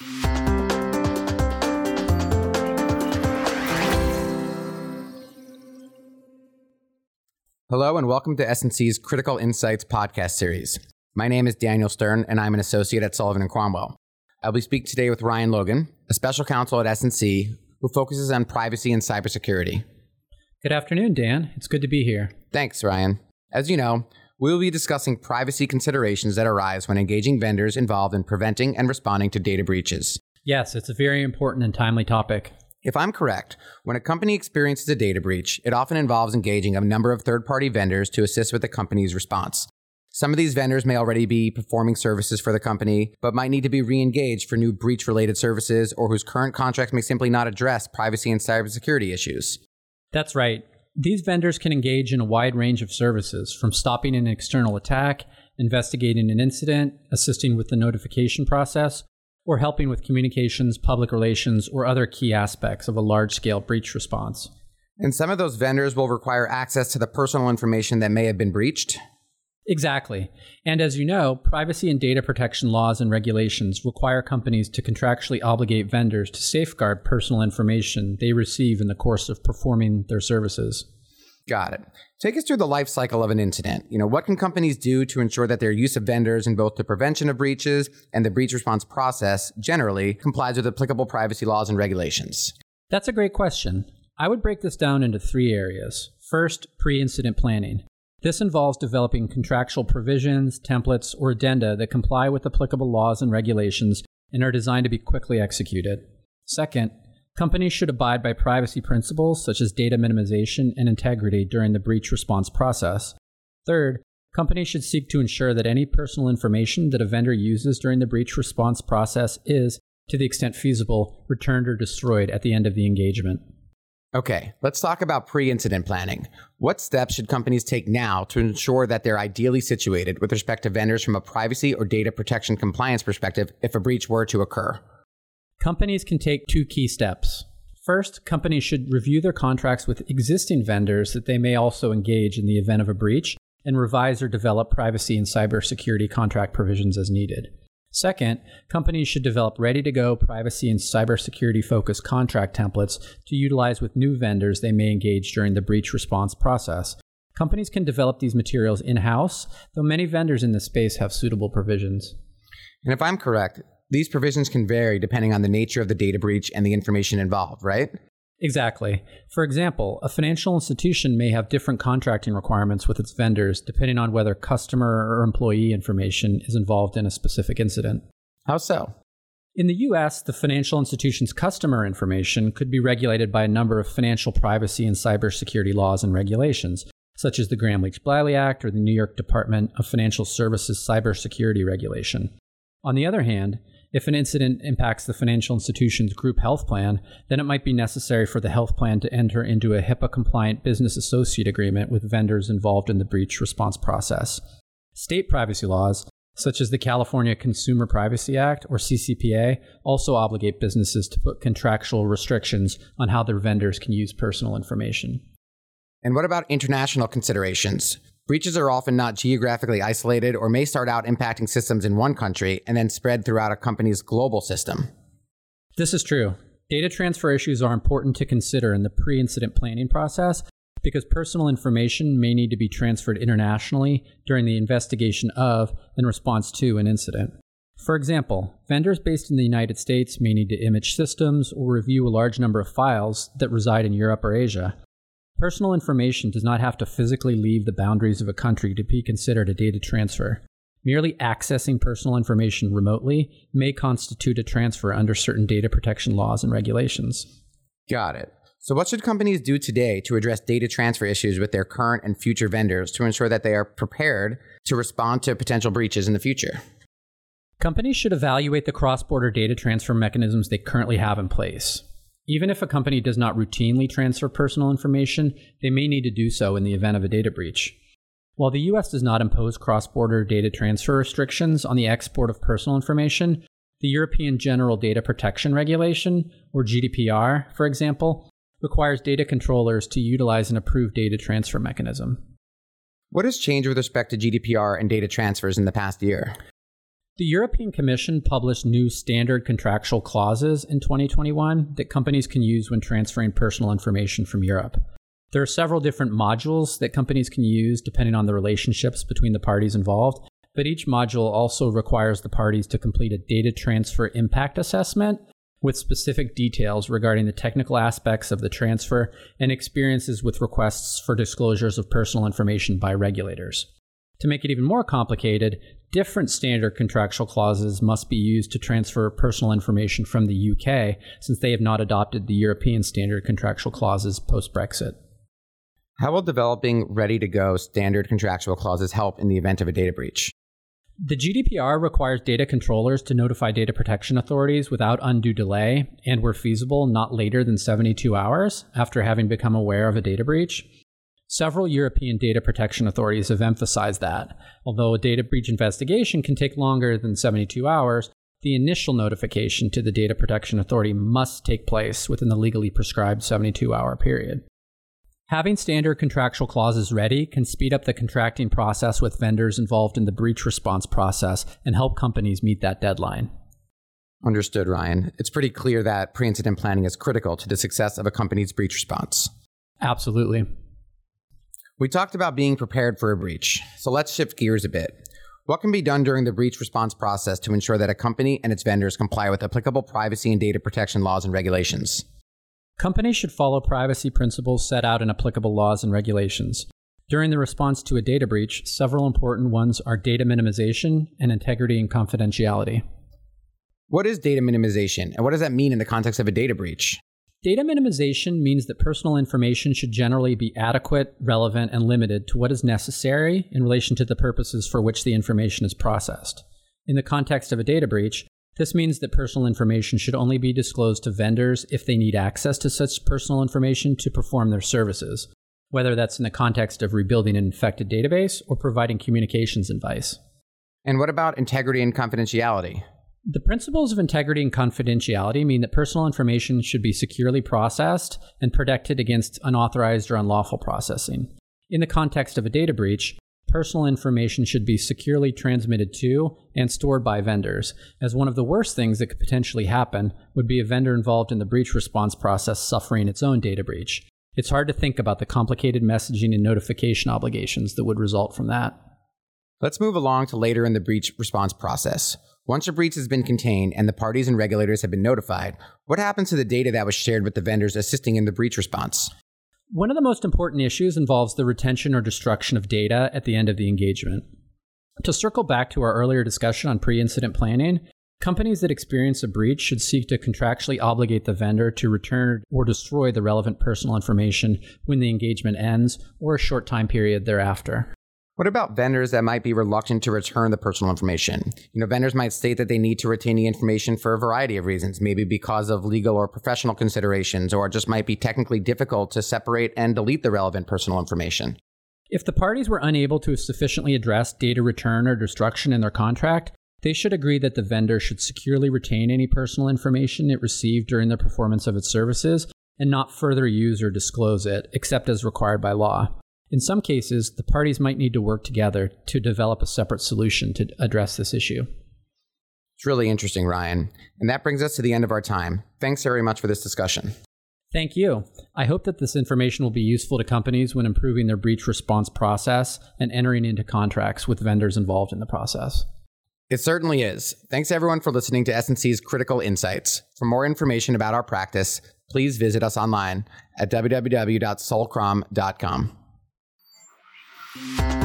Hello and welcome to S&C's Critical Insights podcast series. My name is Daniel Stern and I'm an associate at Sullivan and Cromwell. I'll be speaking today with Ryan Logan, a special counsel at S&C who focuses on privacy and cybersecurity. Good afternoon, Dan. It's good to be here. Thanks, Ryan. As you know, we will be discussing privacy considerations that arise when engaging vendors involved in preventing and responding to data breaches. Yes, it's a very important and timely topic. If I'm correct, when a company experiences a data breach, it often involves engaging a number of third party vendors to assist with the company's response. Some of these vendors may already be performing services for the company, but might need to be re engaged for new breach related services or whose current contracts may simply not address privacy and cybersecurity issues. That's right. These vendors can engage in a wide range of services, from stopping an external attack, investigating an incident, assisting with the notification process, or helping with communications, public relations, or other key aspects of a large scale breach response. And some of those vendors will require access to the personal information that may have been breached. Exactly. And as you know, privacy and data protection laws and regulations require companies to contractually obligate vendors to safeguard personal information they receive in the course of performing their services. Got it. Take us through the life cycle of an incident. You know, what can companies do to ensure that their use of vendors in both the prevention of breaches and the breach response process generally complies with applicable privacy laws and regulations? That's a great question. I would break this down into three areas. First, pre incident planning. This involves developing contractual provisions, templates, or addenda that comply with applicable laws and regulations and are designed to be quickly executed. Second, companies should abide by privacy principles such as data minimization and integrity during the breach response process. Third, companies should seek to ensure that any personal information that a vendor uses during the breach response process is, to the extent feasible, returned or destroyed at the end of the engagement. Okay, let's talk about pre incident planning. What steps should companies take now to ensure that they're ideally situated with respect to vendors from a privacy or data protection compliance perspective if a breach were to occur? Companies can take two key steps. First, companies should review their contracts with existing vendors that they may also engage in the event of a breach and revise or develop privacy and cybersecurity contract provisions as needed. Second, companies should develop ready to go privacy and cybersecurity focused contract templates to utilize with new vendors they may engage during the breach response process. Companies can develop these materials in house, though many vendors in this space have suitable provisions. And if I'm correct, these provisions can vary depending on the nature of the data breach and the information involved, right? Exactly. For example, a financial institution may have different contracting requirements with its vendors depending on whether customer or employee information is involved in a specific incident. How so? In the US, the financial institution's customer information could be regulated by a number of financial privacy and cybersecurity laws and regulations, such as the Gramm Leach Bliley Act or the New York Department of Financial Services Cybersecurity Regulation. On the other hand, if an incident impacts the financial institution's group health plan, then it might be necessary for the health plan to enter into a HIPAA compliant business associate agreement with vendors involved in the breach response process. State privacy laws, such as the California Consumer Privacy Act or CCPA, also obligate businesses to put contractual restrictions on how their vendors can use personal information. And what about international considerations? Breaches are often not geographically isolated or may start out impacting systems in one country and then spread throughout a company's global system. This is true. Data transfer issues are important to consider in the pre incident planning process because personal information may need to be transferred internationally during the investigation of and response to an incident. For example, vendors based in the United States may need to image systems or review a large number of files that reside in Europe or Asia, Personal information does not have to physically leave the boundaries of a country to be considered a data transfer. Merely accessing personal information remotely may constitute a transfer under certain data protection laws and regulations. Got it. So, what should companies do today to address data transfer issues with their current and future vendors to ensure that they are prepared to respond to potential breaches in the future? Companies should evaluate the cross border data transfer mechanisms they currently have in place. Even if a company does not routinely transfer personal information, they may need to do so in the event of a data breach. While the US does not impose cross border data transfer restrictions on the export of personal information, the European General Data Protection Regulation, or GDPR, for example, requires data controllers to utilize an approved data transfer mechanism. What has changed with respect to GDPR and data transfers in the past year? The European Commission published new standard contractual clauses in 2021 that companies can use when transferring personal information from Europe. There are several different modules that companies can use depending on the relationships between the parties involved, but each module also requires the parties to complete a data transfer impact assessment with specific details regarding the technical aspects of the transfer and experiences with requests for disclosures of personal information by regulators. To make it even more complicated, different standard contractual clauses must be used to transfer personal information from the UK since they have not adopted the European standard contractual clauses post Brexit. How will developing ready to go standard contractual clauses help in the event of a data breach? The GDPR requires data controllers to notify data protection authorities without undue delay and, where feasible, not later than 72 hours after having become aware of a data breach. Several European data protection authorities have emphasized that. Although a data breach investigation can take longer than 72 hours, the initial notification to the data protection authority must take place within the legally prescribed 72 hour period. Having standard contractual clauses ready can speed up the contracting process with vendors involved in the breach response process and help companies meet that deadline. Understood, Ryan. It's pretty clear that pre incident planning is critical to the success of a company's breach response. Absolutely. We talked about being prepared for a breach, so let's shift gears a bit. What can be done during the breach response process to ensure that a company and its vendors comply with applicable privacy and data protection laws and regulations? Companies should follow privacy principles set out in applicable laws and regulations. During the response to a data breach, several important ones are data minimization and integrity and confidentiality. What is data minimization, and what does that mean in the context of a data breach? Data minimization means that personal information should generally be adequate, relevant, and limited to what is necessary in relation to the purposes for which the information is processed. In the context of a data breach, this means that personal information should only be disclosed to vendors if they need access to such personal information to perform their services, whether that's in the context of rebuilding an infected database or providing communications advice. And what about integrity and confidentiality? The principles of integrity and confidentiality mean that personal information should be securely processed and protected against unauthorized or unlawful processing. In the context of a data breach, personal information should be securely transmitted to and stored by vendors, as one of the worst things that could potentially happen would be a vendor involved in the breach response process suffering its own data breach. It's hard to think about the complicated messaging and notification obligations that would result from that. Let's move along to later in the breach response process. Once a breach has been contained and the parties and regulators have been notified, what happens to the data that was shared with the vendors assisting in the breach response? One of the most important issues involves the retention or destruction of data at the end of the engagement. To circle back to our earlier discussion on pre incident planning, companies that experience a breach should seek to contractually obligate the vendor to return or destroy the relevant personal information when the engagement ends or a short time period thereafter. What about vendors that might be reluctant to return the personal information? You know, vendors might state that they need to retain the information for a variety of reasons, maybe because of legal or professional considerations, or it just might be technically difficult to separate and delete the relevant personal information. If the parties were unable to sufficiently address data return or destruction in their contract, they should agree that the vendor should securely retain any personal information it received during the performance of its services and not further use or disclose it, except as required by law. In some cases, the parties might need to work together to develop a separate solution to address this issue. It's really interesting, Ryan. And that brings us to the end of our time. Thanks very much for this discussion. Thank you. I hope that this information will be useful to companies when improving their breach response process and entering into contracts with vendors involved in the process. It certainly is. Thanks everyone for listening to S&C's Critical Insights. For more information about our practice, please visit us online at www.sullcrom.com. Thank you.